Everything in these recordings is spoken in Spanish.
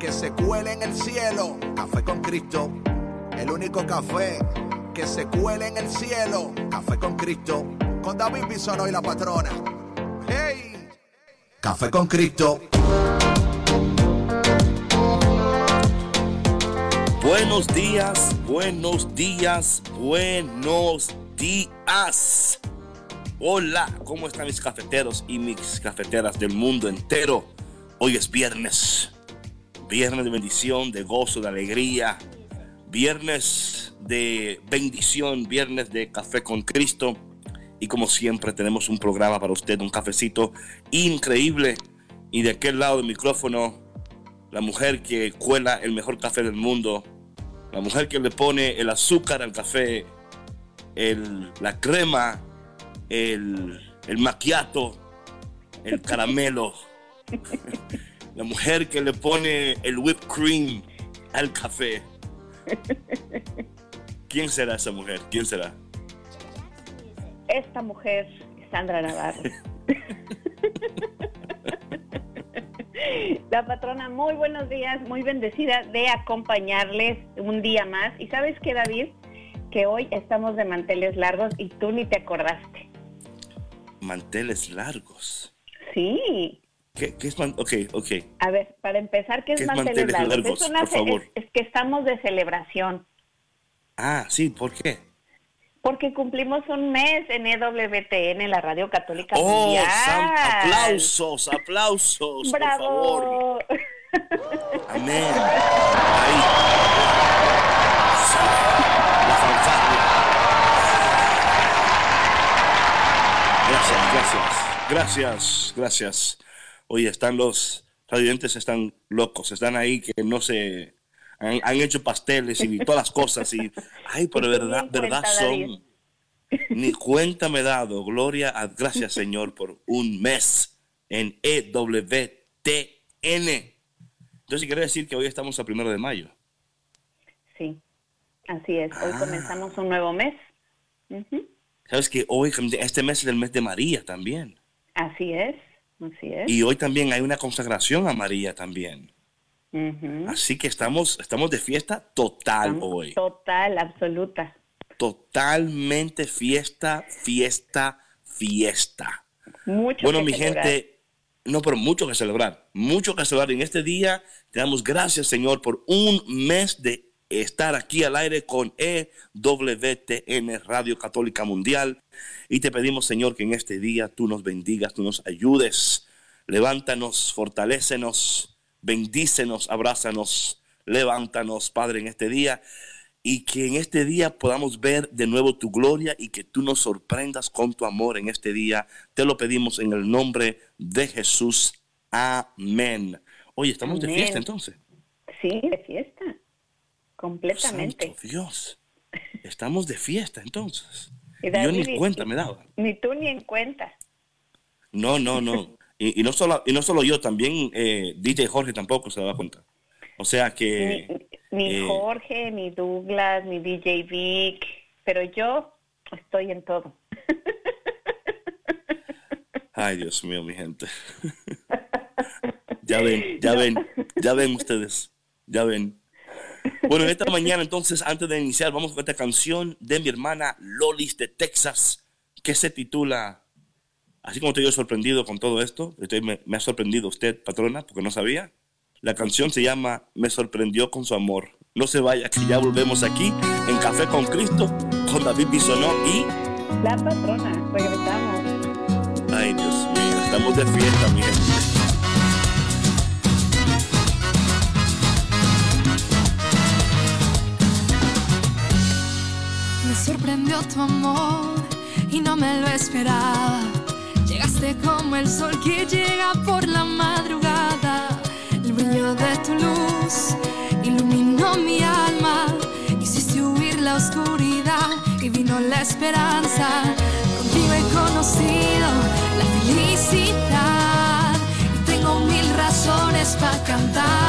que se cuele en el cielo. Café con Cristo, el único café que se cuele en el cielo. Café con Cristo, con David Bisono y la patrona. ¡Hey! Café con Cristo. Buenos días, buenos días, buenos días. Hola, ¿cómo están mis cafeteros y mis cafeteras del mundo entero? Hoy es viernes Viernes de bendición, de gozo, de alegría. Viernes de bendición, viernes de café con Cristo. Y como siempre tenemos un programa para usted, un cafecito increíble. Y de aquel lado del micrófono, la mujer que cuela el mejor café del mundo. La mujer que le pone el azúcar al café, el, la crema, el, el maquiato, el caramelo. La mujer que le pone el whipped cream al café. ¿Quién será esa mujer? ¿Quién será? Esta mujer, Sandra Navarro. La patrona, muy buenos días, muy bendecida de acompañarles un día más. Y sabes qué, David, que hoy estamos de manteles largos y tú ni te acordaste. Manteles largos. Sí. ¿Qué, es man ok, ok. A ver, para empezar, ¿qué, es, manteles, largos? es, por Es, que estamos de celebración. Ah, sí, ¿por qué? Porque cumplimos un mes en EWTN, la Radio Católica oh, Mundial. aplausos, aplausos, Bravo. por favor. Amén. Gracias, gracias, gracias, gracias. Oye, están los radiantes, están locos, están ahí que no se han, hecho pasteles y todas las cosas y ay, pero verdad, verdad son ni cuenta me he dado. Gloria a gracias Señor por un mes en EWTN. Entonces quiere decir que hoy estamos a primero de mayo. Sí, así es. Hoy ah. comenzamos un nuevo mes. Sabes que hoy este mes es el mes de María también. Así es. Y hoy también hay una consagración a María también. Así que estamos, estamos de fiesta total hoy. Total, absoluta. Totalmente fiesta, fiesta, fiesta. Mucho bueno, mi gente, no, pero mucho que celebrar, mucho que celebrar. En este día te damos gracias, Señor, por un mes de estar aquí al aire con EWTN Radio Católica Mundial. Y te pedimos, Señor, que en este día tú nos bendigas, tú nos ayudes. Levántanos, fortalécenos, bendícenos, abrázanos, levántanos, Padre, en este día. Y que en este día podamos ver de nuevo tu gloria y que tú nos sorprendas con tu amor en este día. Te lo pedimos en el nombre de Jesús. Amén. Oye, estamos de fiesta entonces. Sí, de fiesta. Completamente. Dios. Estamos de fiesta entonces. yo ni cuenta me daba. Ni tú ni en cuenta. No, no, no. y, no solo, y no solo yo, también eh, DJ Jorge tampoco se daba cuenta. O sea que... Ni, eh, Jorge, ni Douglas, ni DJ Vic, pero yo estoy en todo. Ay, Dios mío, mi gente. ya ven, ya ven, ya ven ustedes, ya ven. Bueno, esta mañana entonces, antes de iniciar, vamos con esta canción de mi hermana Lolis de Texas, que se titula, así como estoy yo sorprendido con todo esto, me, me ha sorprendido usted, patrona, porque no sabía. La canción se llama Me sorprendió con su amor. No se vaya, que ya volvemos aquí en Café con Cristo, con David Bisonó y... La patrona, regresamos. Ay, Dios mío, estamos de fiesta, mi gente. Sorprendió tu amor y no me lo esperaba. Llegaste como el sol que llega por la madrugada. El brillo de tu luz iluminó mi alma. Hiciste huir la oscuridad y vino la esperanza. Contigo he conocido la felicidad y tengo mil razones para cantarte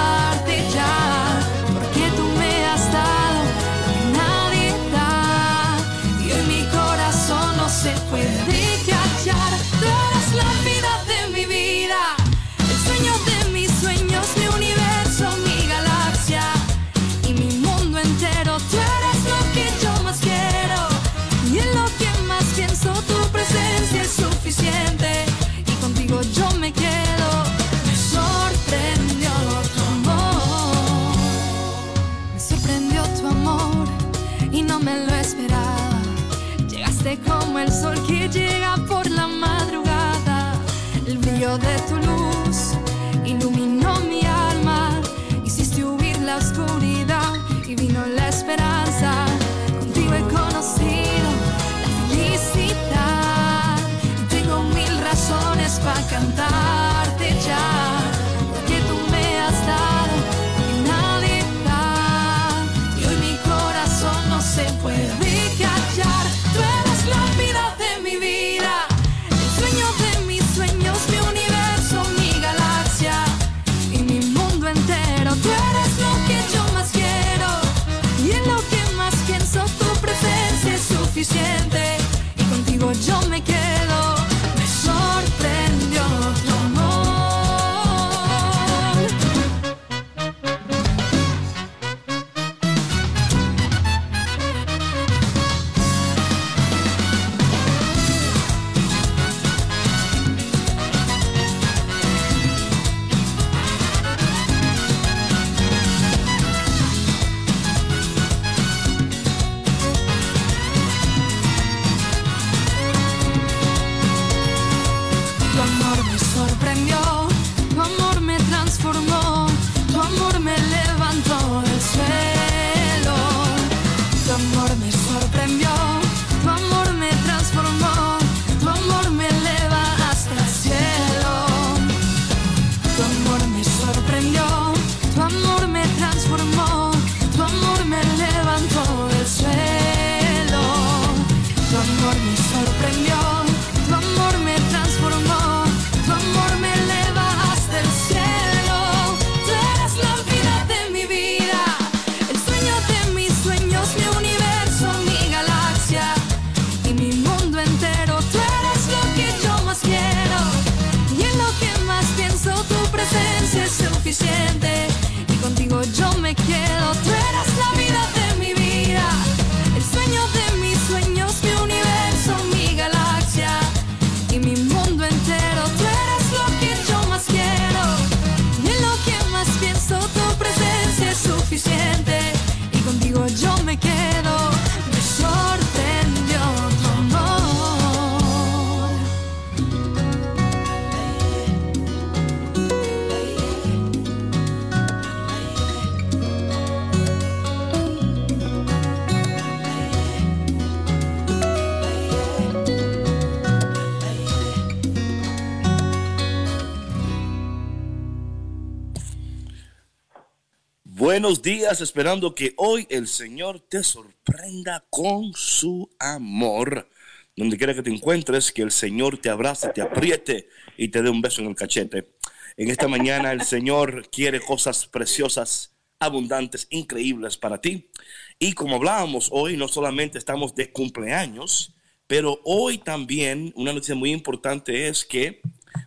Buenos días, esperando que hoy el Señor te sorprenda con su amor. Donde quiera que te encuentres, que el Señor te abrace, te apriete y te dé un beso en el cachete. En esta mañana el Señor quiere cosas preciosas, abundantes, increíbles para ti. Y como hablábamos hoy, no solamente estamos de cumpleaños, pero hoy también una noticia muy importante es que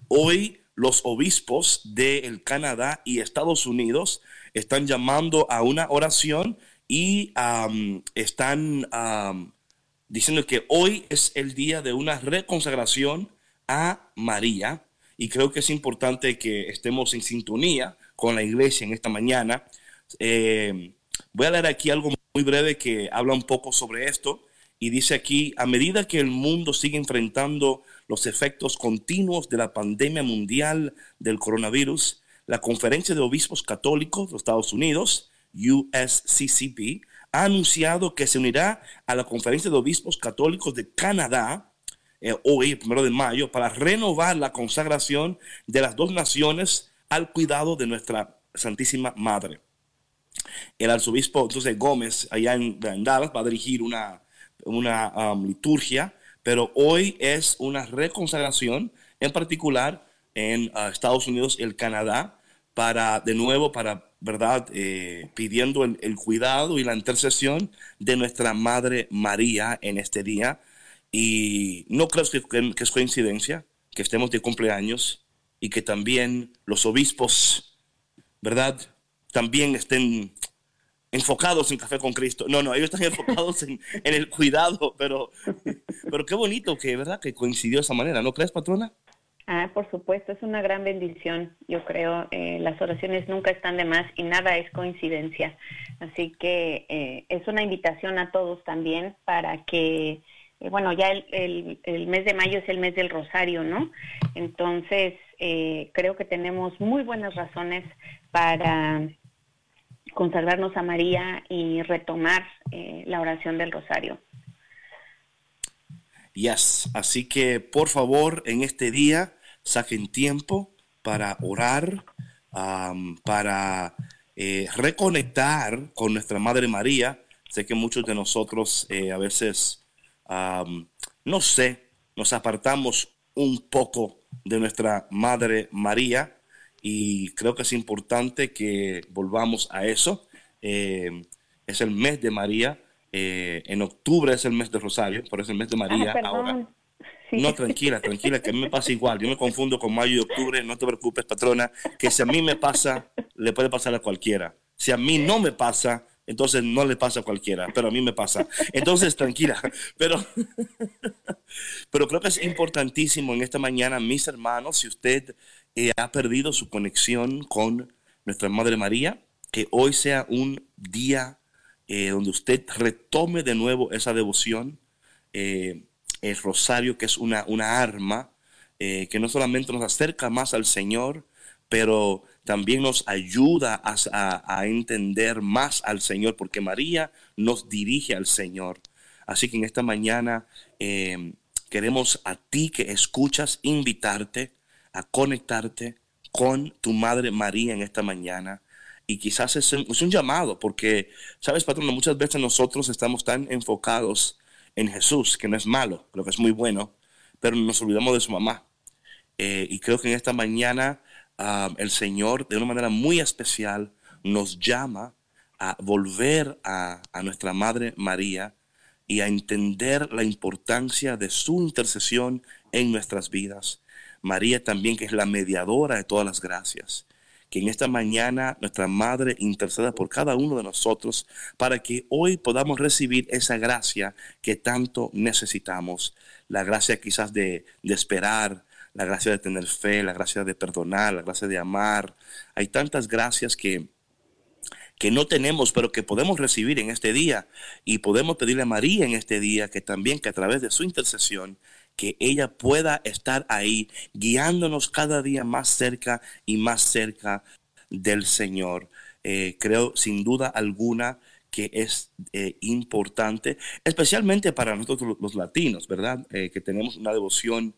hoy los obispos del Canadá y Estados Unidos están llamando a una oración y están diciendo que hoy es el día de una reconsagración a María y creo que es importante que estemos en sintonía con la iglesia en esta mañana. Eh, voy a leer aquí algo muy breve que habla un poco sobre esto y dice aquí, a medida que el mundo sigue enfrentando los efectos continuos de la pandemia mundial del coronavirus, la Conferencia de Obispos Católicos de Estados Unidos, USCCP, ha anunciado que se unirá a la Conferencia de Obispos Católicos de Canadá eh, hoy, el primero de mayo, para renovar la consagración de las dos naciones al cuidado de nuestra Santísima Madre. el arzobispo entonces Gómez, allá en, Dallas, va a dirigir una, una um, liturgia, pero hoy es una reconsagración, en particular en uh, Estados Unidos el Canadá, para, de nuevo, para, ¿verdad?, eh, pidiendo el, cuidado y la intercesión de nuestra Madre María en este día. Y no creo que, que es coincidencia que estemos de cumpleaños y que también los obispos, ¿verdad?, también estén enfocados en Café con Cristo. No, no, ellos están enfocados en, el cuidado, pero, pero qué bonito que, ¿verdad? Que coincidió de esa manera, ¿no crees, patrona? Ah, por supuesto, es una gran bendición. Yo creo eh, las oraciones nunca están de más y nada es coincidencia. Así que eh, es una invitación a todos también para que, eh, bueno, ya el, el, mes de mayo es el mes del rosario, ¿no? Entonces, creo que tenemos muy buenas razones para consagrarnos a María y retomar eh, la oración del rosario. Yes, así que por favor en este día saquen tiempo para orar, para eh, reconectar con nuestra Madre María. Sé que muchos de nosotros eh, a veces, no sé, nos apartamos un poco de nuestra Madre María y creo que es importante que volvamos a eso. Eh, es el mes de María, eh, en octubre es el mes de Rosario, por eso es el mes de María ah, ahora. No, tranquila, tranquila, que a mí me pasa igual. Yo me confundo con mayo y octubre, no te preocupes, patrona, que si a mí me pasa, le puede pasar a cualquiera. Si a mí no me pasa, entonces no le pasa a cualquiera, pero a mí me pasa. Entonces, tranquila, pero, pero creo que es importantísimo en esta mañana, mis hermanos, si usted eh, ha perdido su conexión con nuestra Madre María, que hoy sea un día eh, donde usted retome de nuevo esa devoción, eh, el rosario que es una, una arma que no solamente nos acerca más al Señor, pero también nos ayuda a, a, entender más al Señor, porque María nos dirige al Señor. Así que en esta mañana queremos a ti que escuchas invitarte a conectarte con tu Madre María en esta mañana. Y quizás es un, llamado, porque, sabes, patrón, muchas veces nosotros estamos tan enfocados en Jesús, que no es malo, creo que es muy bueno, pero nos olvidamos de su mamá. Eh, y creo que en esta mañana ah, el Señor, de una manera muy especial, nos llama a volver a, a nuestra Madre María y a entender la importancia de su intercesión en nuestras vidas. María también, que es la mediadora de todas las gracias. Que en esta mañana nuestra Madre interceda por cada uno de nosotros para que hoy podamos recibir esa gracia que tanto necesitamos. La gracia quizás de, esperar, la gracia de tener fe, la gracia de perdonar, la gracia de amar. Hay tantas gracias que, que no tenemos, pero que podemos recibir en este día. Y podemos pedirle a María en este día que también, que a través de su intercesión, que ella pueda estar ahí guiándonos cada día más cerca y más cerca del Señor. Eh, creo sin duda alguna que es eh, importante, especialmente para nosotros los latinos, ¿verdad? Eh, que tenemos una devoción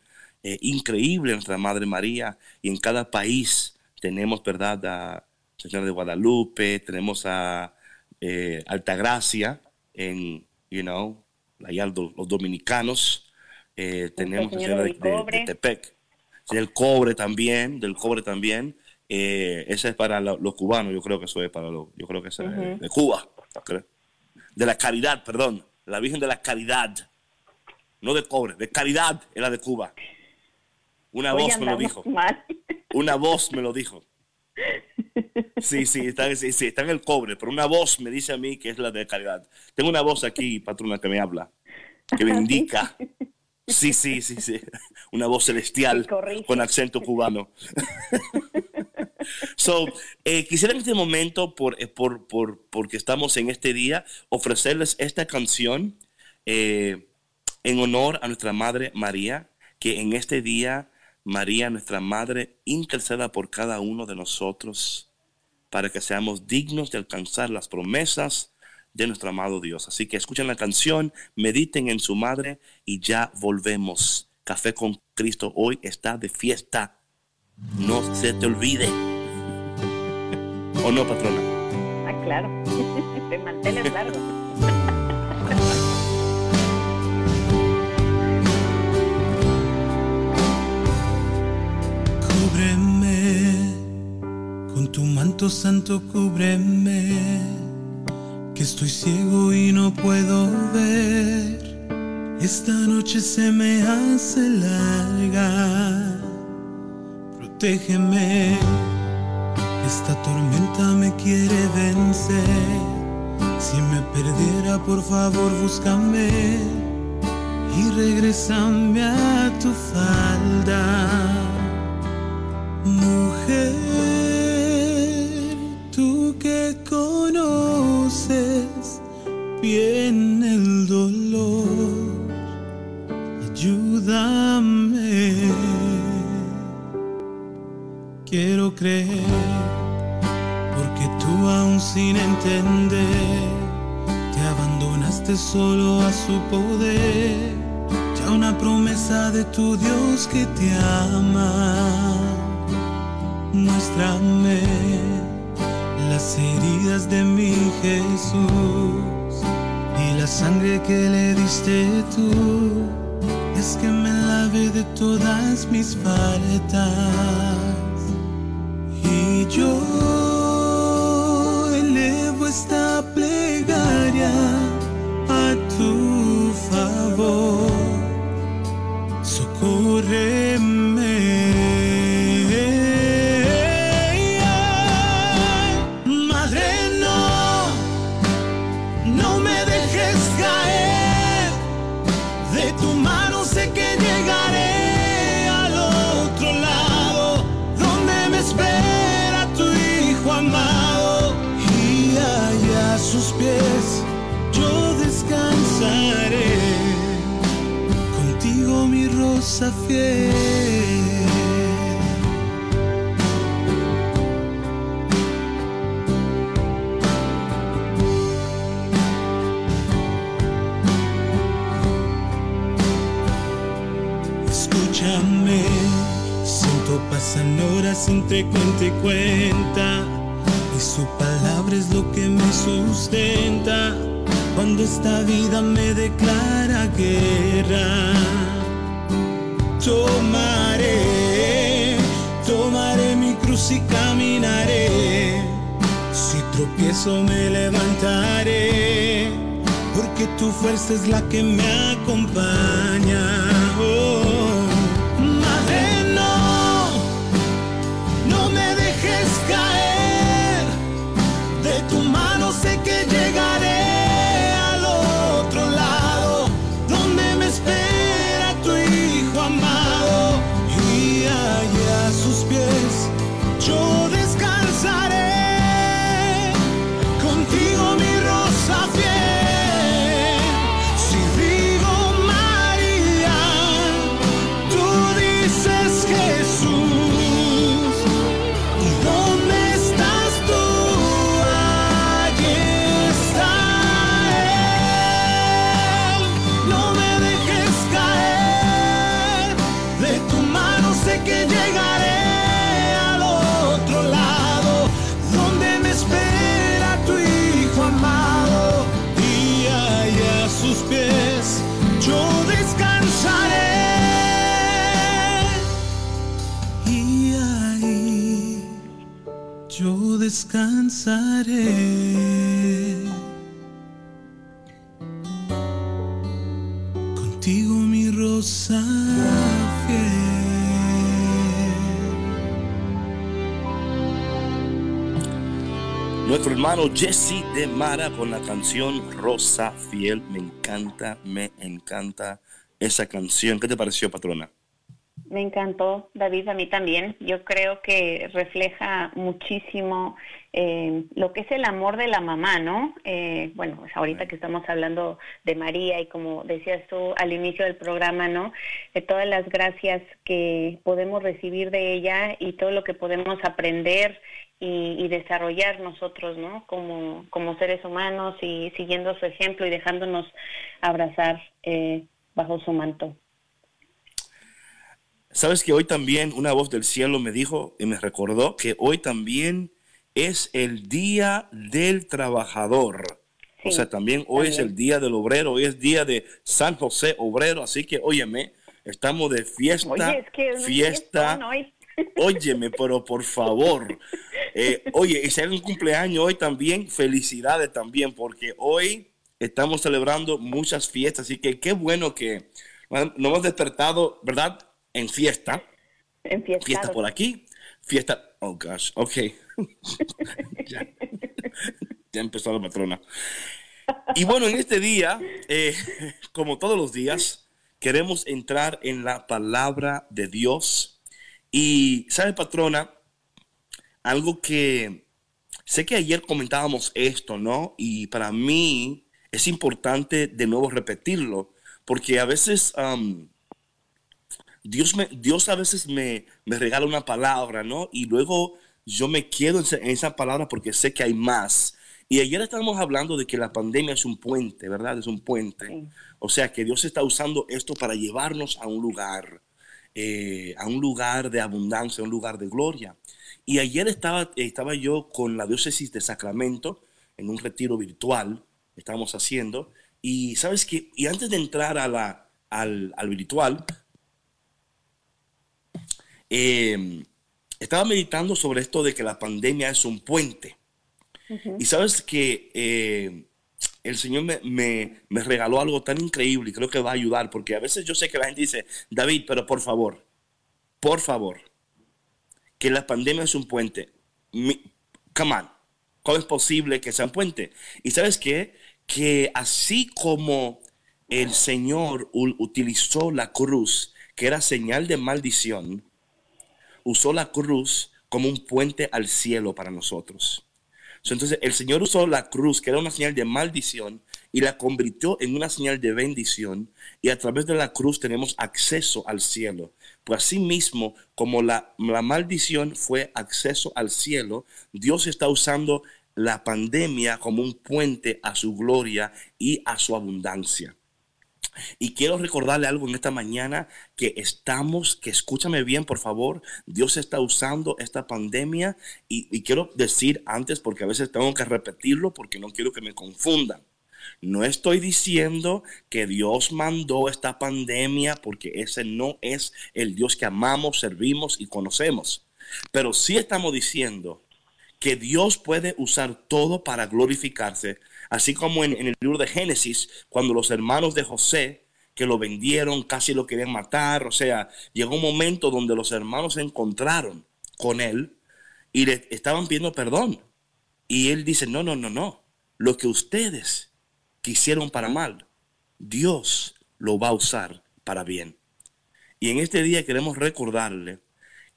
increíble a nuestra Madre María y en cada país tenemos, ¿verdad? A Señora de Guadalupe, tenemos a Altagracia en, you know, allá los dominicanos, eh, tenemos el de, de, Tepec, del cobre también, del cobre también. Eh, ese es para los cubanos, yo creo que eso es para los, yo creo que es de Cuba, de la caridad, perdón, la Virgen de la Caridad, no de cobre, de caridad es la de Cuba. Una voz me lo dijo. Una voz me lo dijo. Sí, sí está, sí, sí, está en el cobre, pero una voz me dice a mí que es la de caridad. Tengo una voz aquí, patrona, que me habla, que me indica Sí, sí, sí, sí. Una voz celestial con acento cubano. so, eh, quisiera en este momento, eh, por, por, porque estamos en este día, ofrecerles esta canción eh, en honor a nuestra Madre María, que en este día María, nuestra Madre, interceda por cada uno de nosotros para que seamos dignos de alcanzar las promesas de nuestro amado Dios. Así que escuchen la canción, mediten en su madre y ya volvemos. Café con Cristo hoy está de fiesta. No se te olvide. ¿O no, patrona? claro, de manteles largos. Cúbreme, con tu manto santo cúbreme, que estoy ciego y no puedo ver. Esta noche se me hace larga, protégeme esta tormenta me quiere vencer. Si me perdiera, por favor, búscame y regresame a tu falda. Mujer, bien el dolor, ayúdame. Quiero creer aún sin entender, te abandonaste solo a su poder, ya una promesa de tu Dios que te ama. Muéstrame las heridas de mi Jesús la sangre que le diste tú, es que me lave de todas mis faltas. Y yo esta plegaria a tu favor. Socórreme. Escúchame, siento pasan horas entre cuenta y cuenta, y su palabra es lo que me sustenta. Cuando esta vida me declara guerra tomaré, tomaré mi cruz y caminaré. Si tropiezo me levantaré, porque tu fuerza es la que me acompaña. Descansaré. Contigo mi rosa Nuestro hermano Jesse de Mara con la canción Rosa Fiel. Me encanta, me encanta esa canción. ¿Qué te pareció, patrona? Me encantó, David, a mí también. Yo creo que refleja muchísimo eh, lo que es el amor de la mamá, ¿no? Eh, bueno, pues ahorita que estamos hablando de María y como decías tú al inicio del programa, ¿no? De todas las gracias que podemos recibir de ella y todo lo que podemos aprender y, desarrollar nosotros, ¿no? Como, como seres humanos y siguiendo su ejemplo y dejándonos abrazar eh, bajo su manto. Sabes que hoy también una voz del cielo me dijo y me recordó que hoy también es el Día del Trabajador. o sea, también hoy es el Día del Obrero, hoy es Día de San José Obrero, así que óyeme, estamos de fiesta, Oye, es que fiesta. Óyeme, pero por favor. Eh, oye, y si hay un cumpleaños hoy también, felicidades también, porque hoy estamos celebrando muchas fiestas, así que qué bueno que nos hemos despertado, ¿verdad? En fiesta. En fiesta. Fiesta por aquí, fiesta. Oh gosh, ok. ya, empezó la patrona. Y bueno, en este día, eh, como todos los días, queremos entrar en la palabra de Dios. Y, ¿sabe, patrona? Algo que sé que ayer comentábamos esto, ¿no? Y para mí es importante de nuevo repetirlo, porque a veces Dios, me, Dios a veces me, me, regala una palabra, ¿no? Y luego yo me quedo en esa palabra porque sé que hay más. Y ayer estábamos hablando de que la pandemia es un puente, ¿verdad? Es un puente. O sea, que Dios está usando esto para llevarnos a un lugar, eh, a un lugar de abundancia, a un lugar de gloria. Y ayer estaba, estaba yo con la diócesis de Sacramento en un retiro virtual, estábamos haciendo, y sabes que, y antes de entrar a la, al, al virtual, eh, estaba meditando sobre esto de que la pandemia es un puente. Y sabes que eh, el Señor me, regaló algo tan increíble y creo que va a ayudar, porque a veces yo sé que la gente dice, David, pero por favor, por favor, que la pandemia es un puente. come on, ¿cómo es posible que sea un puente? Y sabes qué? Que así como el Señor utilizó la cruz, que era señal de maldición, usó la cruz como un puente al cielo para nosotros. Entonces el Señor usó la cruz, que era una señal de maldición, y la convirtió en una señal de bendición, y a través de la cruz tenemos acceso al cielo. Pues así mismo, como la, la maldición fue acceso al cielo, Dios está usando la pandemia como un puente a su gloria y a su abundancia. Y quiero recordarle algo en esta mañana que estamos, que escúchame bien, por favor, Dios está usando esta pandemia y, quiero decir antes, porque a veces tengo que repetirlo porque no quiero que me confundan. No estoy diciendo que Dios mandó esta pandemia porque ese no es el Dios que amamos, servimos y conocemos. Pero sí estamos diciendo que Dios puede usar todo para glorificarse Así como en, el libro de Génesis, cuando los hermanos de José, que lo vendieron, casi lo querían matar, o sea, llegó un momento donde los hermanos se encontraron con él y le estaban pidiendo perdón. Y él dice, no, no, no, no, lo que ustedes quisieron para mal, Dios lo va a usar para bien. Y en este día queremos recordarle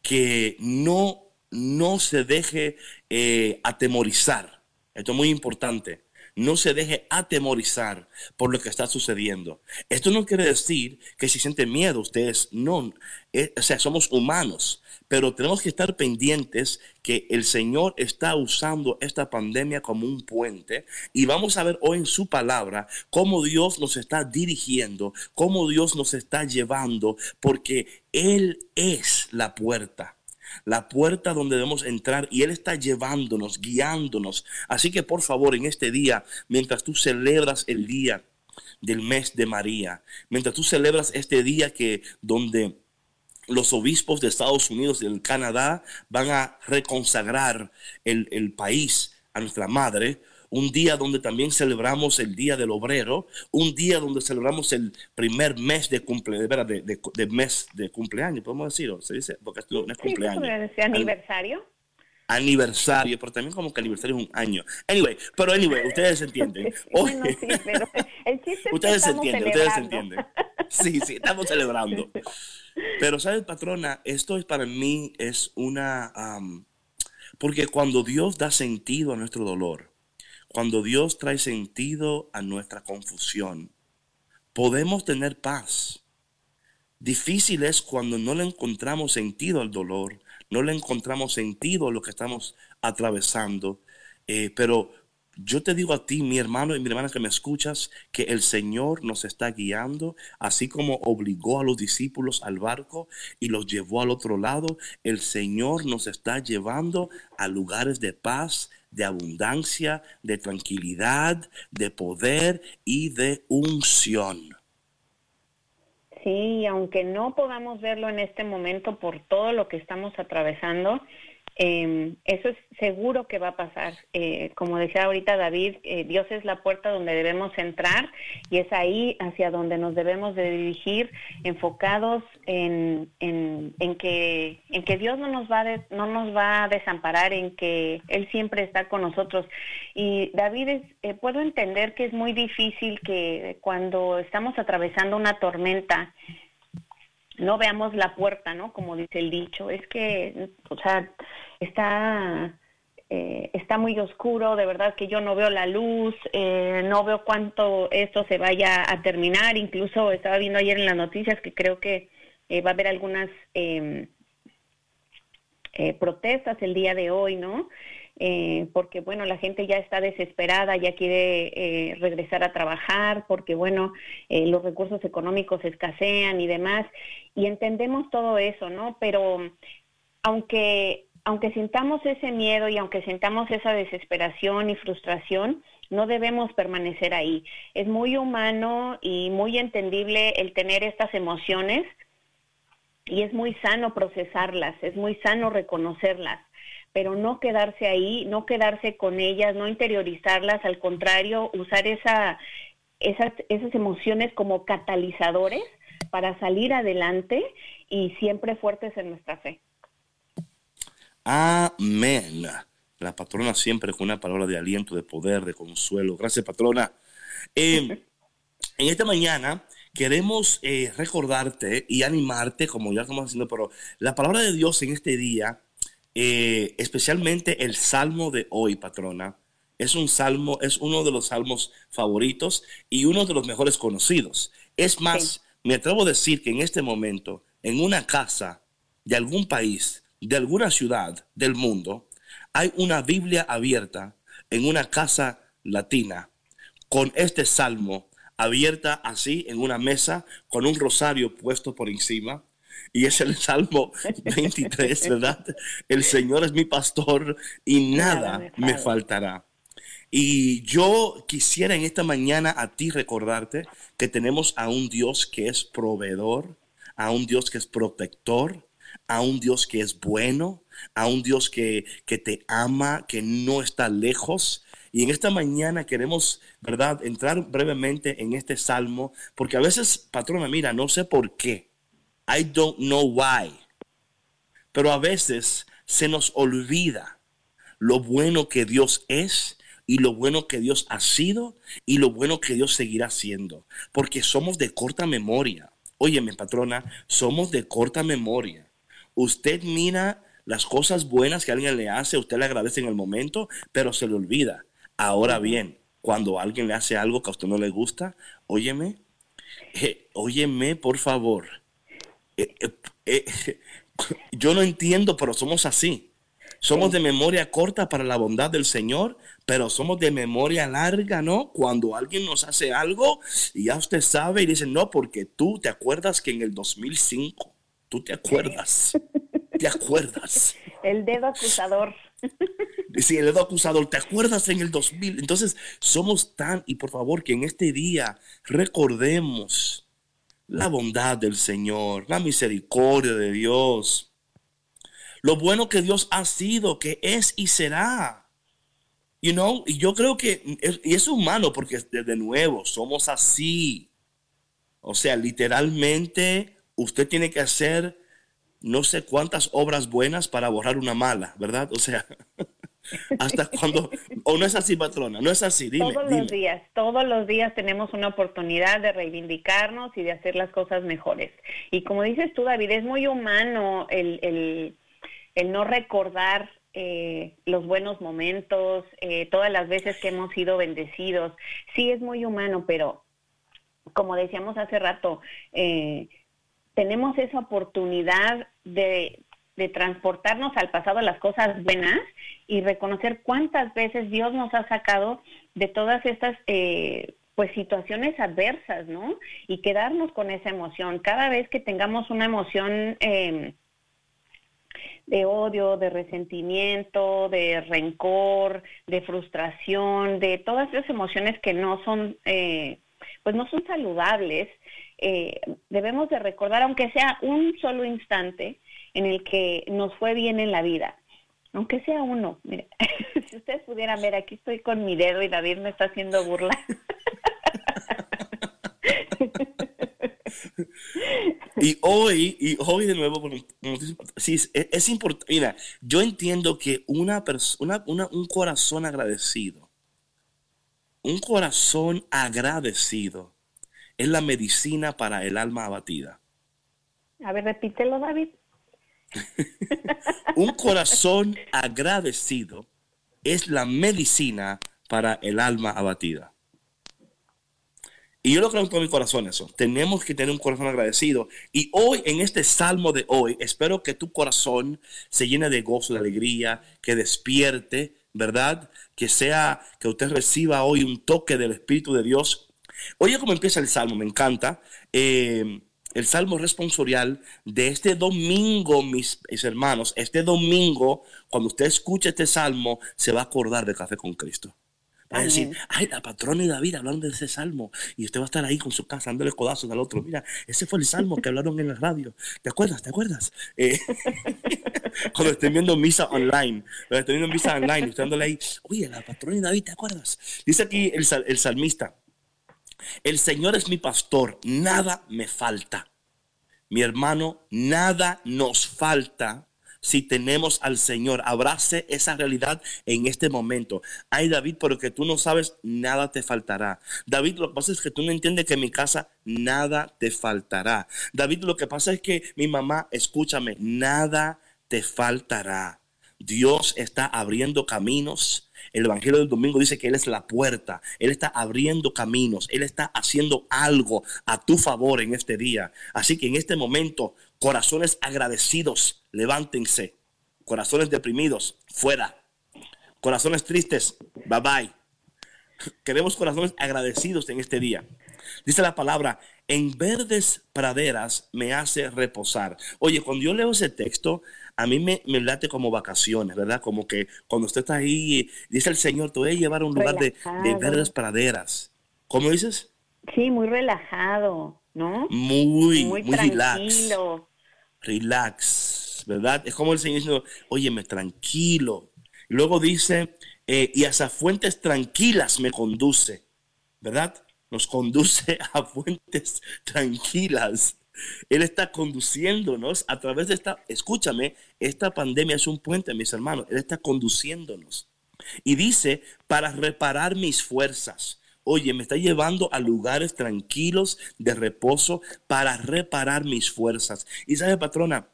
que no, no se deje eh, atemorizar. Esto es muy importante no se deje atemorizar por lo que está sucediendo. Esto no quiere decir que si siente miedo, ustedes no, eh, o sea, somos humanos, pero tenemos que estar pendientes que el Señor está usando esta pandemia como un puente y vamos a ver hoy en su palabra cómo Dios nos está dirigiendo, cómo Dios nos está llevando, porque Él es la puerta la puerta donde debemos entrar y Él está llevándonos, guiándonos. Así que por favor, en este día, mientras tú celebras el día del mes de María, mientras tú celebras este día que donde los obispos de Estados Unidos y del Canadá van a reconsagrar el, el país a nuestra madre, un día donde también celebramos el Día del Obrero, un día donde celebramos el primer mes de cumpleaños, de, de, mes de cumpleaños, podemos decirlo, se dice, porque no es cumpleaños. Sí, aniversario. Aniversario, pero también como que aniversario es un año. Anyway, pero anyway, ustedes entienden. bueno, sí, pero el chiste es ustedes que entienden, ustedes entienden. Sí, sí, estamos celebrando. Pero, ¿sabes, patrona? Esto es para mí es una... porque cuando Dios da sentido a nuestro dolor, cuando Dios trae sentido a nuestra confusión, podemos tener paz. Difícil es cuando no le encontramos sentido al dolor, no le encontramos sentido a lo que estamos atravesando, eh, pero Yo te digo a ti, mi hermano y mi hermana que me escuchas, que el Señor nos está guiando, así como obligó a los discípulos al barco y los llevó al otro lado, el Señor nos está llevando a lugares de paz, de abundancia, de tranquilidad, de poder y de unción. Sí, aunque no podamos verlo en este momento por todo lo que estamos atravesando, eh, eso es seguro que va a pasar. Eh, como decía ahorita David, eh, Dios es la puerta donde debemos entrar y es ahí hacia donde nos debemos de dirigir, enfocados en, en, en que, en que Dios no nos, va no nos va a desamparar, en que Él siempre está con nosotros. Y David, eh, puedo entender que es muy difícil que cuando estamos atravesando una tormenta, no veamos la puerta, ¿no? Como dice el dicho. Es que, o sea, está, eh, está muy oscuro, de verdad que yo no veo la luz, eh, no veo cuánto esto se vaya a terminar. Incluso estaba viendo ayer en las noticias que creo que eh, va a haber algunas em, protestas el día de hoy, ¿no? Eh, porque bueno, la gente ya está desesperada, ya quiere eh, regresar a trabajar, porque bueno, eh, los recursos económicos escasean y demás, y entendemos todo eso, ¿no? Pero aunque, aunque sintamos ese miedo y aunque sintamos esa desesperación y frustración, no debemos permanecer ahí. Es muy humano y muy entendible el tener estas emociones y es muy sano procesarlas, es muy sano reconocerlas pero no quedarse ahí, no quedarse con ellas, no interiorizarlas, al contrario, usar esa, esas, esas emociones como catalizadores para salir adelante y siempre fuertes en nuestra fe. Amén. La patrona siempre con una palabra de aliento, de poder, de consuelo. Gracias, patrona. Em, en esta mañana queremos eh, recordarte y animarte, como ya estamos haciendo, pero la palabra de Dios en este día eh, especialmente el salmo de hoy, patrona. Es un salmo, es uno de los salmos favoritos y uno de los mejores conocidos. Es más, me atrevo a decir que en este momento, en una casa de algún país, de alguna ciudad del mundo, hay una Biblia abierta en una casa latina con este salmo abierta así en una mesa con un rosario puesto por encima y es el Salmo 23, ¿verdad? El Señor es mi pastor y nada, me faltará. Y yo quisiera en esta mañana a ti recordarte que tenemos a un Dios que es proveedor, a un Dios que es protector, a un Dios que es bueno, a un Dios que, que te ama, que no está lejos. Y en esta mañana queremos, ¿verdad?, entrar brevemente en este salmo, porque a veces, patrona, mira, no sé por qué, I don't know why. Pero a veces se nos olvida lo bueno que Dios es y lo bueno que Dios ha sido y lo bueno que Dios seguirá siendo. Porque somos de corta memoria. Óyeme, patrona, somos de corta memoria. Usted mira las cosas buenas que alguien le hace, usted le agradece en el momento, pero se le olvida. Ahora bien, cuando alguien le hace algo que a usted no le gusta, óyeme, eh, óyeme por favor, eh, eh, eh, yo no entiendo, pero somos así. Somos de memoria corta para la bondad del Señor, pero somos de memoria larga, ¿no? Cuando alguien nos hace algo y ya usted sabe y dice, no, porque tú te acuerdas que en el 2005, tú te acuerdas, te acuerdas. El dedo acusador. Sí, el dedo acusador, ¿te acuerdas en el 2000? Entonces, somos tan, y por favor, que en este día recordemos la bondad del Señor, la misericordia de Dios, lo bueno que Dios ha sido, que es y será. You know, y yo creo que es, y es humano porque de nuevo somos así. O sea, literalmente usted tiene que hacer no sé cuántas obras buenas para borrar una mala, ¿verdad? O sea, hasta cuando, o no es así, patrona, no es así, dime. Todos los días, todos los días tenemos una oportunidad de reivindicarnos y de hacer las cosas mejores. Y como dices tú, David, es muy humano el, el, el no recordar eh, los buenos momentos, eh, todas las veces que hemos sido bendecidos. Sí, es muy humano, pero como decíamos hace rato, eh, tenemos esa oportunidad de de transportarnos al pasado las cosas buenas y reconocer cuántas veces Dios nos ha sacado de todas estas eh, pues situaciones adversas, ¿no? Y quedarnos con esa emoción. Cada vez que tengamos una emoción eh, de odio, de resentimiento, de rencor, de frustración, de todas esas emociones que no son, eh, pues no son saludables, eh, debemos de recordar, aunque sea un solo instante en el que nos fue bien en la vida, aunque sea uno. Mire, si ustedes pudieran ver, aquí estoy con mi dedo y David me está haciendo burla. y hoy, y hoy de nuevo, sí, es, importante. Mira, yo entiendo que una persona, un corazón agradecido, un corazón agradecido es la medicina para el alma abatida. A ver, repítelo, David. un corazón agradecido es la medicina para el alma abatida. Y yo lo creo en todo mi corazón eso. Tenemos que tener un corazón agradecido. Y hoy, en este salmo de hoy, espero que tu corazón se llene de gozo, de alegría, que despierte, ¿verdad? Que sea, que usted reciba hoy un toque del Espíritu de Dios. Oye cómo empieza el salmo, me encanta. Eh, el salmo responsorial de este domingo, mis, mis, hermanos, este domingo, cuando usted escuche este salmo, se va a acordar de Café con Cristo. Va a decir, ay, la patrona y David hablaron de ese salmo. Y usted va a estar ahí con su casa dándole codazos al otro. Mira, ese fue el salmo que hablaron en la radio. ¿Te acuerdas? ¿Te acuerdas? Eh, cuando estén viendo misa online, cuando estén viendo misa online, y dándole ahí, oye, la patrona y David, ¿te acuerdas? Dice aquí el, el salmista, el Señor es mi pastor, nada me falta. Mi hermano, nada nos falta si tenemos al Señor. Abrace esa realidad en este momento. Ay, David, pero que tú no sabes, nada te faltará. David, lo que pasa es que tú no entiendes que en mi casa nada te faltará. David, lo que pasa es que mi mamá, escúchame, nada te faltará. Dios está abriendo caminos el Evangelio del domingo dice que Él es la puerta, Él está abriendo caminos, Él está haciendo algo a tu favor en este día. Así que en este momento, corazones agradecidos, levántense. Corazones deprimidos, fuera. Corazones tristes, bye bye. Queremos corazones agradecidos en este día. Dice la palabra, en verdes praderas me hace reposar. Oye, cuando yo leo ese texto, a mí me, late como vacaciones, ¿verdad? Como que cuando usted está ahí, dice el Señor, te voy a llevar a un lugar de, verdes praderas. ¿Cómo dices? Sí, muy relajado, ¿no? Muy, muy, muy relax. Relax, ¿verdad? Es como el Señor diciendo, óyeme, tranquilo. luego dice, eh, y esas fuentes tranquilas me conduce, ¿verdad? Nos conduce a fuentes tranquilas. Él está conduciéndonos a través de esta, escúchame, esta pandemia es un puente, mis hermanos. Él está conduciéndonos. Y dice, para reparar mis fuerzas. Oye, me está llevando a lugares tranquilos de reposo para reparar mis fuerzas. Y sabe, patrona,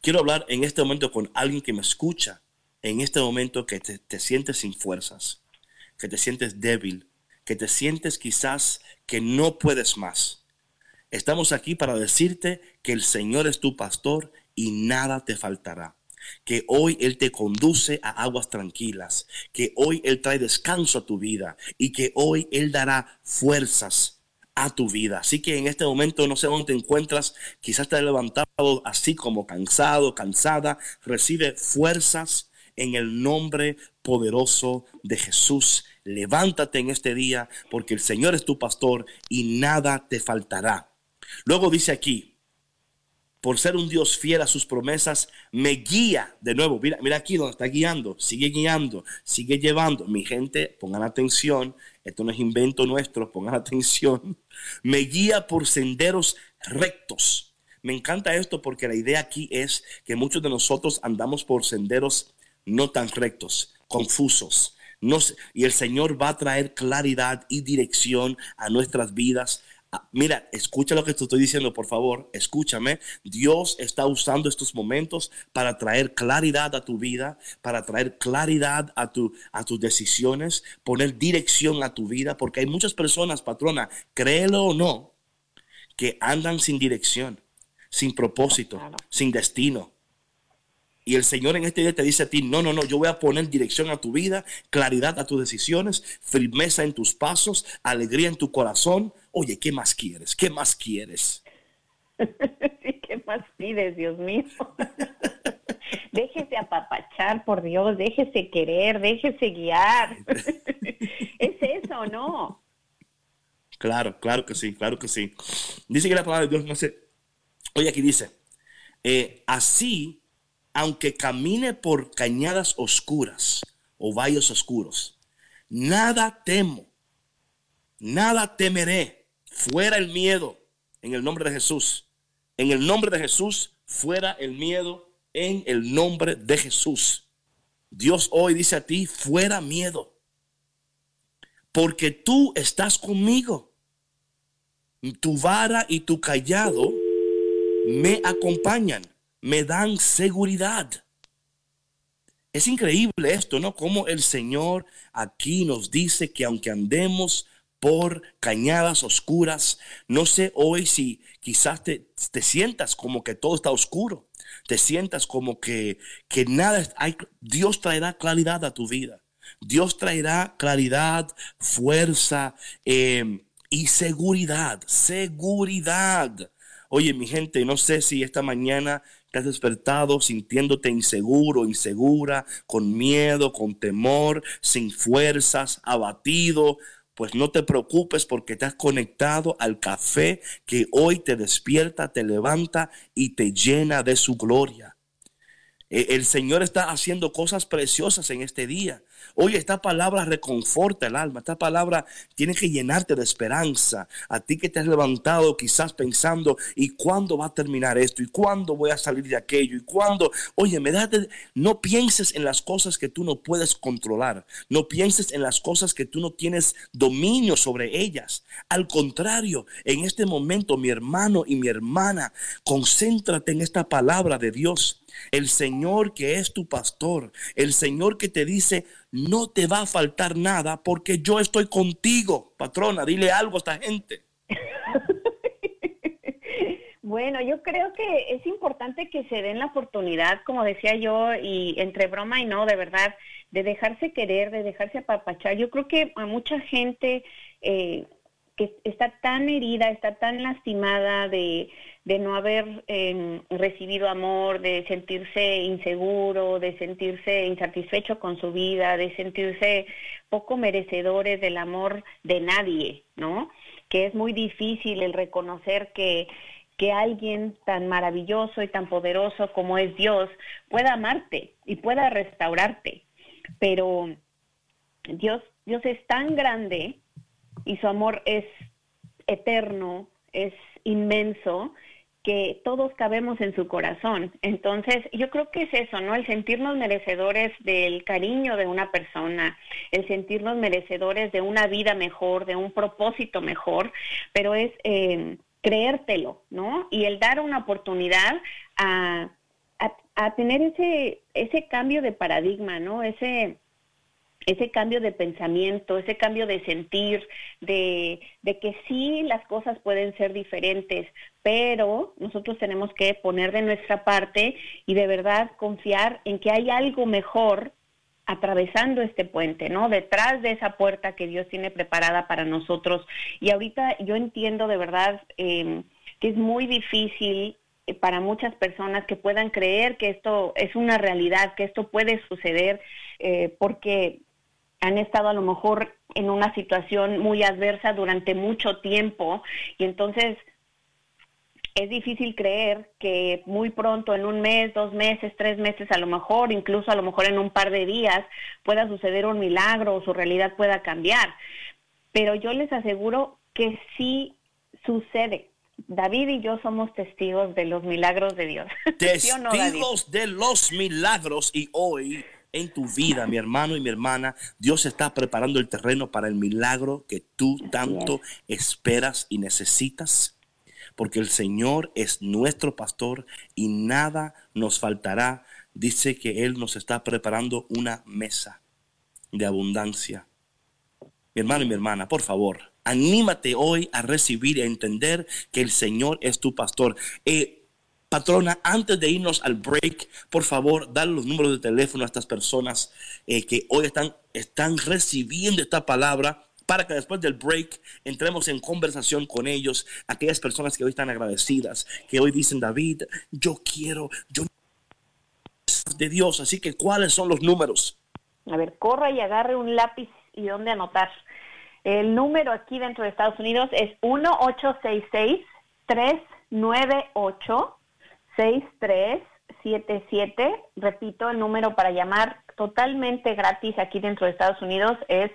quiero hablar en este momento con alguien que me escucha. En este momento que te, te sientes sin fuerzas, que te sientes débil, que te sientes quizás que no puedes más Estamos aquí para decirte que el Señor es tu pastor y nada te faltará. Que hoy Él te conduce a aguas tranquilas, que hoy Él trae descanso a tu vida y que hoy Él dará fuerzas a tu vida. Así que en este momento no sé dónde te encuentras, quizás te has levantado así como cansado, cansada, recibe fuerzas en el nombre poderoso de Jesús. Levántate en este día porque el Señor es tu pastor y nada te faltará. Luego dice aquí, por ser un Dios fiel a sus promesas, me guía de nuevo. Mira, mira aquí donde está guiando, sigue guiando, sigue llevando. Mi gente, pongan atención, esto no es invento nuestro, pongan atención. Me guía por senderos rectos. Me encanta esto porque la idea aquí es que muchos de nosotros andamos por senderos no tan rectos, confusos. y el Señor va a traer claridad y dirección a nuestras vidas mira, escucha lo que te estoy diciendo, por favor, escúchame. Dios está usando estos momentos para traer claridad a tu vida, para traer claridad a, tu, a tus decisiones, poner dirección a tu vida, porque hay muchas personas, patrona, créelo o no, que andan sin dirección, sin propósito, sin destino. Y el Señor en este día te dice a ti, no, no, no, yo voy a poner dirección a tu vida, claridad a tus decisiones, firmeza en tus pasos, alegría en tu corazón. Oye, ¿qué más quieres? ¿Qué más quieres? ¿Qué más pides, Dios mío? déjese apapachar, por Dios, déjese querer, déjese guiar. ¿Es eso no? Claro, claro que sí, claro que sí. Dice que la palabra de Dios no sé. Oye, aquí dice, eh, así, aunque camine por cañadas oscuras o valles oscuros, nada temo, nada temeré, fuera el miedo, en el nombre de Jesús. En el nombre de Jesús, fuera el miedo, en el nombre de Jesús. Dios hoy dice a ti, fuera miedo, porque tú estás conmigo. Tu vara y tu callado me acompañan, me dan seguridad. Es increíble esto, ¿no? Como el Señor aquí nos dice que aunque andemos por cañadas oscuras, no sé hoy si quizás te, te sientas como que todo está oscuro, te sientas como que, que nada, hay, Dios traerá claridad a tu vida. Dios traerá claridad, fuerza em, y seguridad, seguridad. Oye, mi gente, no sé si esta mañana te has despertado sintiéndote inseguro, insegura, con miedo, con temor, sin fuerzas, abatido, pues no te preocupes porque has conectado al café que hoy te despierta, te levanta y te llena de su gloria. E, el Señor está haciendo cosas preciosas en este día. Oye, esta palabra reconforta el alma, esta palabra tiene que llenarte de esperanza. A ti que te has levantado quizás pensando, ¿y cuándo va a terminar esto? ¿Y cuándo voy a salir de aquello? ¿Y cuándo? Oye, me da no pienses en las cosas que tú no puedes controlar. No pienses en las cosas que tú no tienes dominio sobre ellas. Al contrario, en este momento, mi hermano y mi hermana, concéntrate en esta palabra de Dios. El Señor que es tu pastor, el Señor que te dice, no te va a faltar nada porque yo estoy contigo. Patrona, dile algo a esta gente. Bueno, yo creo que es importante que se den la oportunidad, como decía yo, y entre broma y no, de verdad, de dejarse querer, de dejarse apapachar. Yo creo que a mucha gente eh, que está tan herida, está tan lastimada de, de no haber em, recibido amor, de sentirse inseguro, de sentirse insatisfecho con su vida, de sentirse poco merecedores del amor de nadie, ¿no? Que es muy difícil el reconocer que, que alguien tan maravilloso y tan poderoso como es Dios pueda amarte y pueda restaurarte. Pero Dios, Dios es tan grande y su amor es eterno, es inmenso, que todos cabemos en su corazón. Entonces, yo creo que es eso, ¿no? El sentirnos merecedores del cariño de una persona, el sentirnos merecedores de una vida mejor, de un propósito mejor, pero es eh, creértelo, ¿no? Y el dar una oportunidad a, a, a tener ese, ese cambio de paradigma, ¿no? Ese ese cambio de pensamiento, ese cambio de sentir, de, de, que sí las cosas pueden ser diferentes, pero nosotros tenemos que poner de nuestra parte y de verdad confiar en que hay algo mejor atravesando este puente, ¿no? Detrás de esa puerta que Dios tiene preparada para nosotros. Y ahorita yo entiendo de verdad eh, que es muy difícil eh, para muchas personas que puedan creer que esto es una realidad, que esto puede suceder, eh, porque han estado a lo mejor en una situación muy adversa durante mucho tiempo y entonces es difícil creer que muy pronto, en un mes, dos meses, tres meses, a lo mejor, incluso a lo mejor en un par de días, pueda suceder un milagro o su realidad pueda cambiar. Pero yo les aseguro que sí sucede. David y yo somos testigos de los milagros de Dios. Testigos de los milagros y hoy en tu vida, mi hermano y mi hermana. Dios está preparando el terreno para el milagro que tú tanto esperas y necesitas. Porque el Señor es nuestro pastor y nada nos faltará. Dice que Él nos está preparando una mesa de abundancia. Mi hermano y mi hermana, por favor, anímate hoy a recibir y a entender que el Señor es tu pastor. Eh, Patrona, antes de irnos al break, por favor, dale los números de teléfono a estas personas eh, que hoy están, están recibiendo esta palabra para que después del break entremos en conversación con ellos, aquellas personas que hoy están agradecidas, que hoy dicen, David, yo quiero, yo de Dios, así que ¿cuáles son los números? A ver, corra y agarre un lápiz y dónde anotar. El número aquí dentro de Estados Unidos es 1-866-398-6377. Repito, el número para llamar totalmente gratis aquí dentro de Estados Unidos es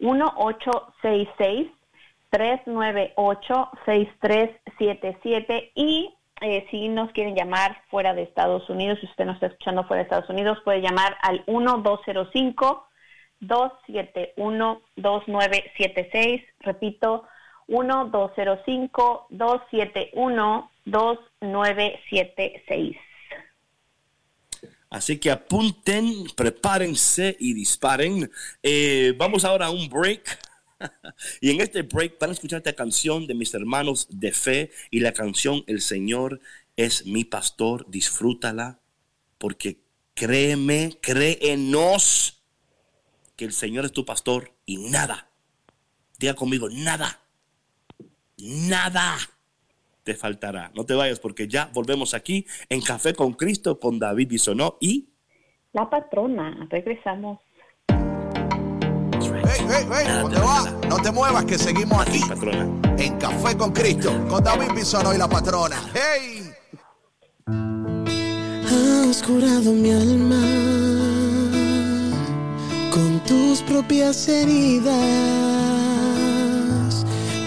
1-866-398-6377 y eh, si nos quieren llamar fuera de Estados Unidos, si usted nos está escuchando fuera de Estados Unidos, puede llamar al 1205-271-2976. Repito, 1205-271-2976. Así que apunten, prepárense y disparen. Eh, vamos ahora a un break. y en este break van a escuchar esta canción de mis hermanos de fe y la canción El Señor es mi pastor. Disfrútala porque créeme, créenos que el Señor es tu pastor y nada, diga conmigo, nada, nada te faltará. No te vayas porque ya volvemos aquí en Café con Cristo con David Bisonó y la patrona. Regresamos. Hey, hey, hey, ¿dónde va? No te muevas que seguimos aquí patrona. en Café con Cristo con David Bisonó y la patrona. Hey. Has curado mi alma con tus propias heridas.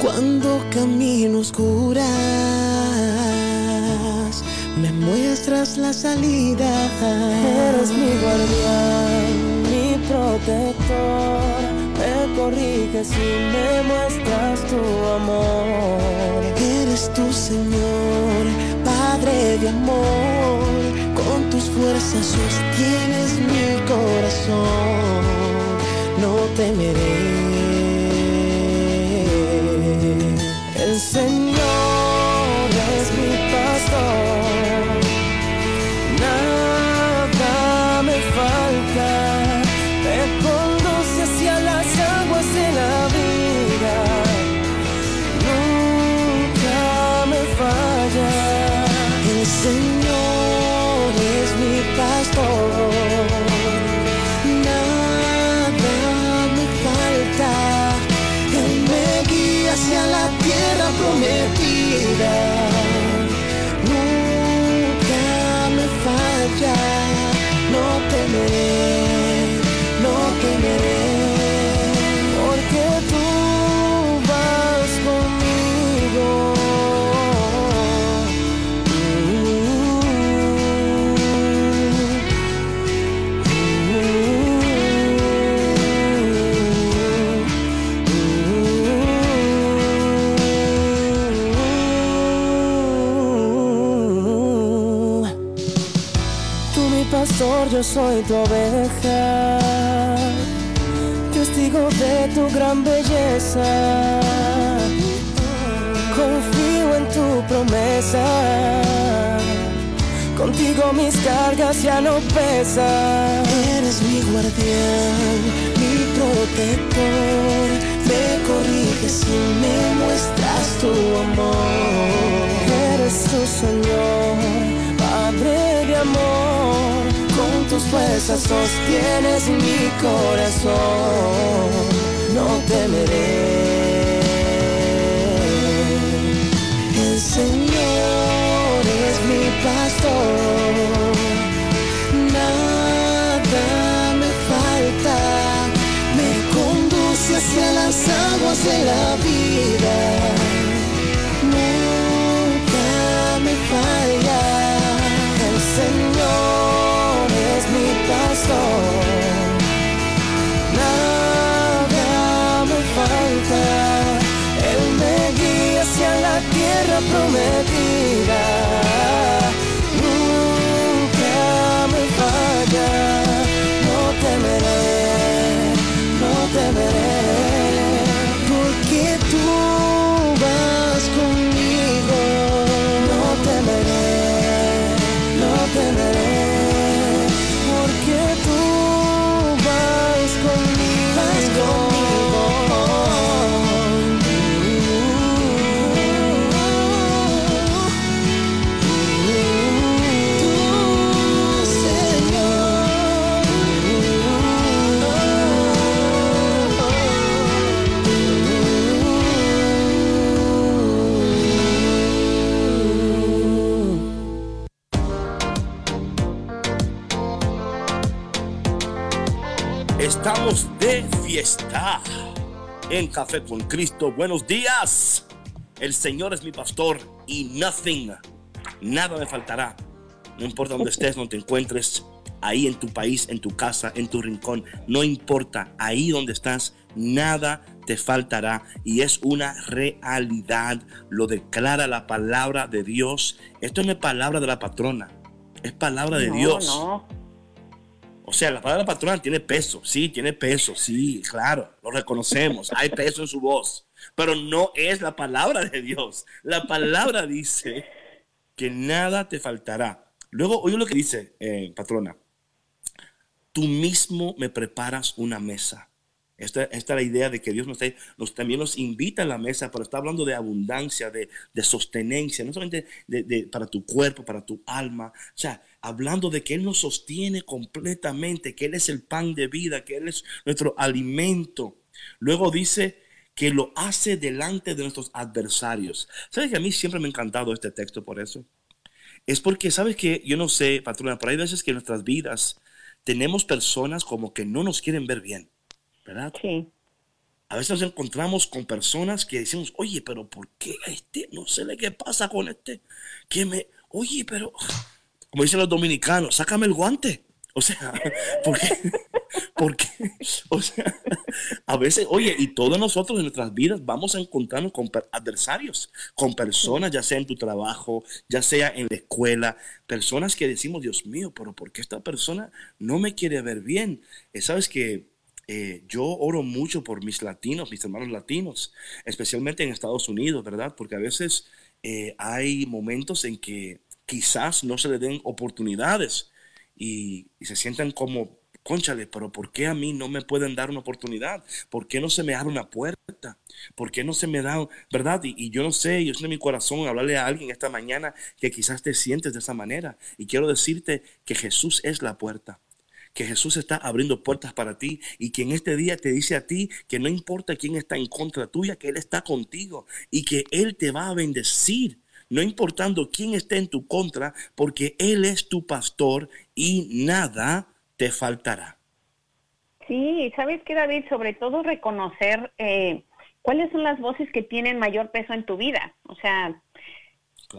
Cuando camino oscuras, me muestras la salida. Eres mi guardián, mi protector. Me corriges y me muestras tu amor. Eres tu Señor, Padre de amor. Con tus fuerzas sostienes mi corazón. No temeré. Señor yo soy tu oveja testigo de tu gran belleza. Confío en tu promesa. Contigo mis cargas ya no pesan. Eres mi guardián, mi protector. Me corriges y me muestras tu amor. Eres tu Señor, Padre de amor. Tus fuerzas sostienes mi corazón. No temeré. El Señor es mi pastor. Nada me falta. Me conduce hacia las aguas de la vida. Nada me falta. Él me guía hacia la tierra prometida. Fiesta en Café con Cristo. Buenos días. El Señor es mi pastor y nothing, nada me faltará. No importa dónde estés, donde te encuentres, ahí en tu país, en tu casa, en tu rincón, no importa, ahí donde estás, nada te faltará y es una realidad. Lo declara la palabra de Dios. Esto no es palabra de la patrona, es palabra de Dios. O sea, la palabra patrona tiene peso, sí, tiene peso, sí, claro, lo reconocemos, hay peso en su voz, pero no es la palabra de Dios. La palabra dice que nada te faltará. Luego, oye lo que dice, eh, patrona, tú mismo me preparas una mesa. Esta, esta, es la idea de que Dios nos, nos, también nos invita a la mesa, pero está hablando de abundancia, de, de sostenencia, no solamente de, para tu cuerpo, para tu alma. O sea, hablando de que Él nos sostiene completamente, que Él es el pan de vida, que Él es nuestro alimento. Luego dice que lo hace delante de nuestros adversarios. ¿Sabes que a mí siempre me ha encantado este texto por eso? Es porque, ¿sabes que Yo no sé, patrona, pero hay veces que en nuestras vidas tenemos personas como que no nos quieren ver bien. ¿Verdad? Sí. A veces nos encontramos con personas que decimos, oye, pero ¿por qué este? No sé qué pasa con este. Que me, oye, pero, como dicen los dominicanos, sácame el guante. O sea, ¿por qué? Porque, o sea, a veces, oye, y todos nosotros en nuestras vidas vamos a encontrarnos con adversarios, con personas, ya sea en tu trabajo, ya sea en la escuela, personas que decimos, Dios mío, pero ¿por qué esta persona no me quiere ver bien? Eh, Sabes que eh, yo oro mucho por mis latinos, mis hermanos latinos, especialmente en Estados Unidos, ¿verdad? Porque a veces eh, hay momentos en que quizás no se le den oportunidades y, se sientan como, conchale, pero ¿por qué a mí no me pueden dar una oportunidad? ¿Por qué no se me abre una puerta? ¿Por qué no se me da, verdad? Y, yo no sé, yo siento en mi corazón hablarle a alguien esta mañana que quizás te sientes de esa manera. Y quiero decirte que Jesús es la puerta que Jesús está abriendo puertas para ti y que en este día te dice a ti que no importa quién está en contra tuya, que Él está contigo y que Él te va a bendecir, no importando quién esté en tu contra, porque Él es tu pastor y nada te faltará. Sí, sabes que David, sobre todo reconocer eh, cuáles son las voces que tienen mayor peso en tu vida. O sea,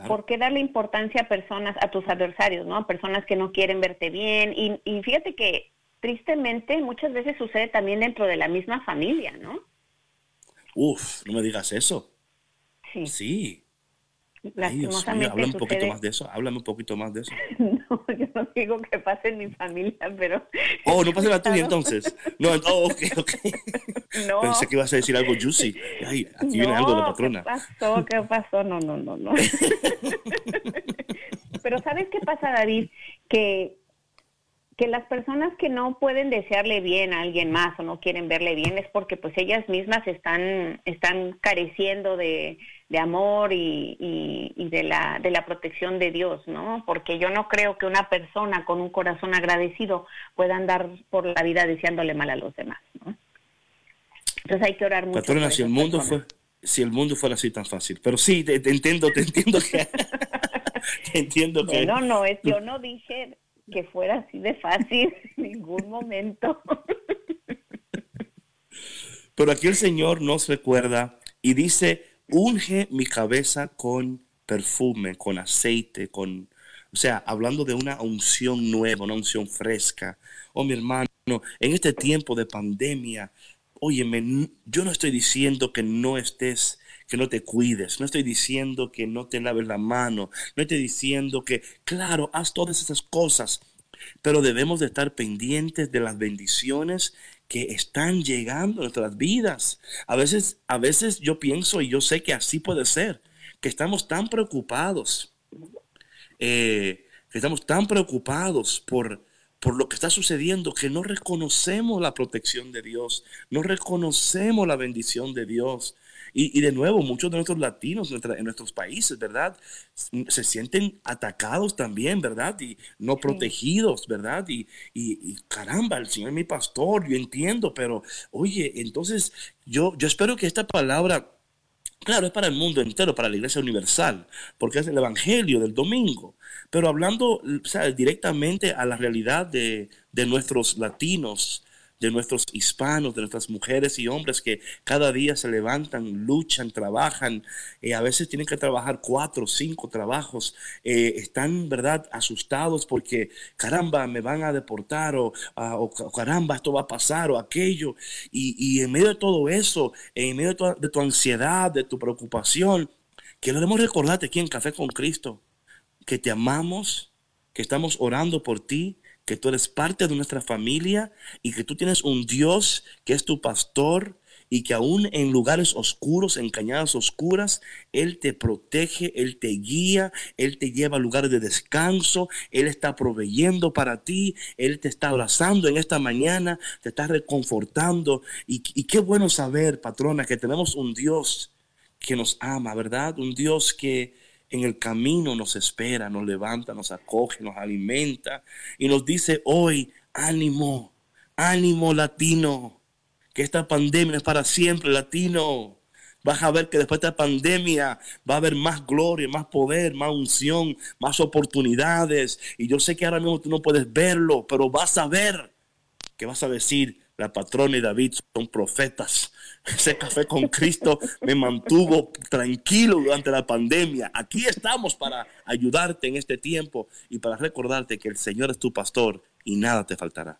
¿Por qué darle importancia a personas, a tus adversarios, ¿no? A personas que no quieren verte bien. Y, y fíjate que tristemente muchas veces sucede también dentro de la misma familia, ¿no? Uf, no me digas eso. Sí. Sí, háblame un poquito más de eso, háblame un poquito más de eso. No, yo no digo que pase en mi familia, pero... Oh, no pase la tuya entonces. No, oh, ok, ok. No. Pensé que ibas a decir algo juicy. Ay, aquí viene algo de la patrona. ¿qué pasó? ¿Qué pasó? No, no, no, no. pero ¿sabes qué pasa, David? Que que las personas que no pueden desearle bien a alguien más o no quieren verle bien es porque pues ellas mismas están, están careciendo de, de amor y, y, de, la, de la protección de Dios, ¿no? Porque yo no creo que una persona con un corazón agradecido pueda andar por la vida deseándole mal a los demás, ¿no? Entonces hay que orar mucho. Patrona, si el mundo fue, si el mundo fuera así tan fácil, pero sí, te, entiendo, te entiendo que, te entiendo que. No, no, es, yo no dije que fuera así de fácil en ningún momento. Pero aquí el Señor nos recuerda y dice, unge mi cabeza con perfume, con aceite, con, o sea, hablando de una unción nueva, una unción fresca. Oh, mi hermano, en este tiempo de pandemia, óyeme, yo no estoy diciendo que no estés que no te cuides, no estoy diciendo que no te laves la mano, no estoy diciendo que, claro, haz todas esas cosas, pero debemos de estar pendientes de las bendiciones que están llegando a nuestras vidas. A veces, a veces yo pienso y yo sé que así puede ser, que estamos tan preocupados, eh, que estamos tan preocupados por, por lo que está sucediendo que no reconocemos la protección de Dios, no reconocemos la bendición de Dios. Y, de nuevo, muchos de nuestros latinos en, nuestros países, ¿verdad? Se sienten atacados también, ¿verdad? Y no protegidos, ¿verdad? Y, y, caramba, el Señor es mi pastor, yo entiendo, pero oye, entonces yo, yo espero que esta palabra Claro, es para el mundo entero, para la iglesia universal, porque es el evangelio del domingo. Pero hablando directamente a la realidad de, de, nuestros latinos, de nuestros hispanos, de nuestras mujeres y hombres que cada día se levantan, luchan, trabajan, eh, a veces tienen que trabajar cuatro o cinco trabajos, eh, están, ¿verdad?, asustados porque, caramba, me van a deportar o, ah, caramba, esto va a pasar o aquello. Y, en medio de todo eso, en medio de tu, ansiedad, de tu preocupación, queremos recordarte aquí en Café con Cristo que te amamos, que estamos orando por ti, que tú eres parte de nuestra familia y que tú tienes un Dios que es tu pastor y que aún en lugares oscuros, en cañadas oscuras, Él te protege, Él te guía, Él te lleva a lugares de descanso, Él está proveyendo para ti, Él te está abrazando en esta mañana, te está reconfortando. Y, y qué bueno saber, patrona, que tenemos un Dios que nos ama, ¿verdad? Un Dios que, en el camino nos espera, nos levanta, nos acoge, nos alimenta y nos dice hoy, ánimo, ánimo latino, que esta pandemia es para siempre latino. Vas a ver que después de esta pandemia va a haber más gloria, más poder, más unción, más oportunidades. Y yo sé que ahora mismo tú no puedes verlo, pero vas a ver que vas a decir, la patrona y David son profetas ese café con Cristo me mantuvo tranquilo durante la pandemia. Aquí estamos para ayudarte en este tiempo y para recordarte que el Señor es tu pastor y nada te faltará.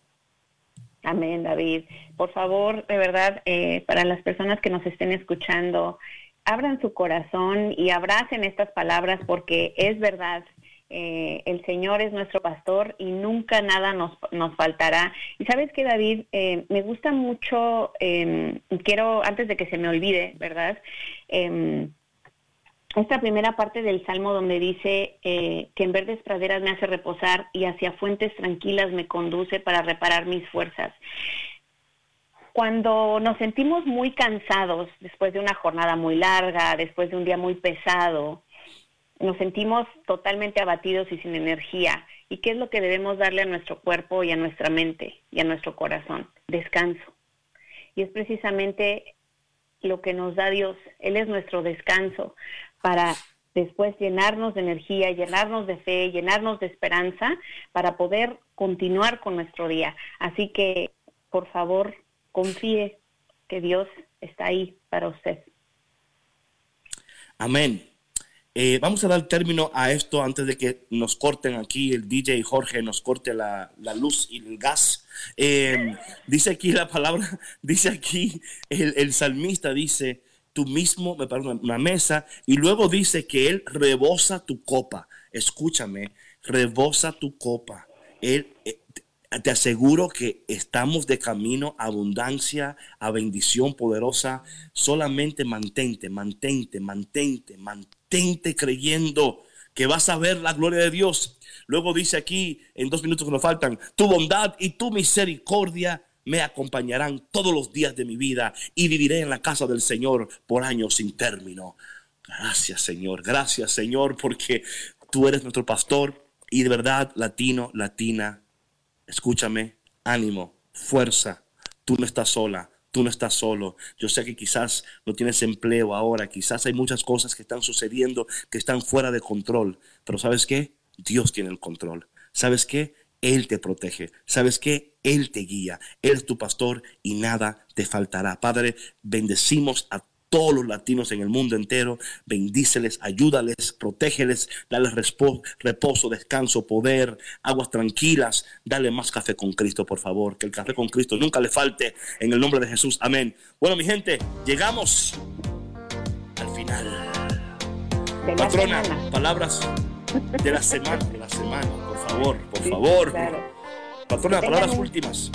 Amén, David. Por favor, de verdad, eh, para las personas que nos estén escuchando, abran su corazón y abracen estas palabras porque es verdad, eh, el Señor es nuestro pastor y nunca nada nos, nos faltará. Y sabes que David, eh, me gusta mucho, em, quiero, antes de que se me olvide, ¿verdad? Em, esta primera parte del Salmo donde dice eh, que en verdes praderas me hace reposar y hacia fuentes tranquilas me conduce para reparar mis fuerzas. Cuando nos sentimos muy cansados después de una jornada muy larga, después de un día muy pesado, nos sentimos totalmente abatidos y sin energía. ¿Y qué es lo que debemos darle a nuestro cuerpo y a nuestra mente y a nuestro corazón? Descanso. Y es precisamente lo que nos da Dios. Él es nuestro descanso para después llenarnos de energía, llenarnos de fe, llenarnos de esperanza para poder continuar con nuestro día. Así que, por favor, confíe que Dios está ahí para usted. Amén. Eh, vamos a dar término a esto antes de que nos corten aquí el DJ Jorge, nos corte la, luz y el gas. Eh, dice aquí la palabra, dice aquí el, salmista, dice, tú mismo me parece una mesa y luego dice que él rebosa tu copa. Escúchame, rebosa tu copa. Él, eh, te aseguro que estamos de camino a abundancia, a bendición poderosa. Solamente mantente, mantente, mantente, mantente creyendo que vas a ver la gloria de Dios. Luego dice aquí, en dos minutos que nos faltan, tu bondad y tu misericordia me acompañarán todos los días de mi vida y viviré en la casa del Señor por años sin término. Gracias Señor, gracias Señor, porque tú eres nuestro pastor y de verdad, latino, latina, escúchame, ánimo, fuerza, tú no estás sola, tú no estás solo. Yo sé que quizás no tienes empleo ahora, quizás hay muchas cosas que están sucediendo que están fuera de control, pero ¿sabes qué? Dios tiene el control. ¿Sabes qué? Él te protege. ¿Sabes qué? Él te guía. Él es tu pastor y nada te faltará. Padre, bendecimos a todos los latinos en el mundo entero. Bendíceles, ayúdales, protégeles, dale reposo, descanso, poder, aguas tranquilas. Dale más café con Cristo, por favor. Que el café con Cristo nunca le falte. En el nombre de Jesús. Amén. Bueno, mi gente, llegamos al final. Patrona, palabras de la semana, de la semana, por favor, por favor. Patrona, palabras últimas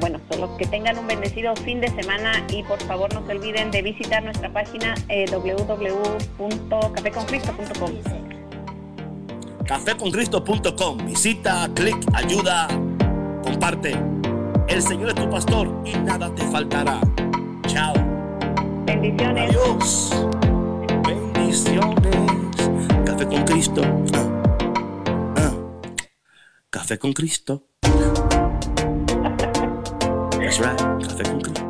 bueno, solo que tengan un bendecido fin de semana y por favor no se olviden de visitar nuestra página eh, www.cafeconcristo.com. Cafeconcristo.com. Visita, clic, ayuda, comparte. El Señor es tu pastor y nada te faltará. Chao. Bendiciones. Adiós. Bendiciones. Café con Cristo. Ah. Ah. Café con Cristo. That's right. Café con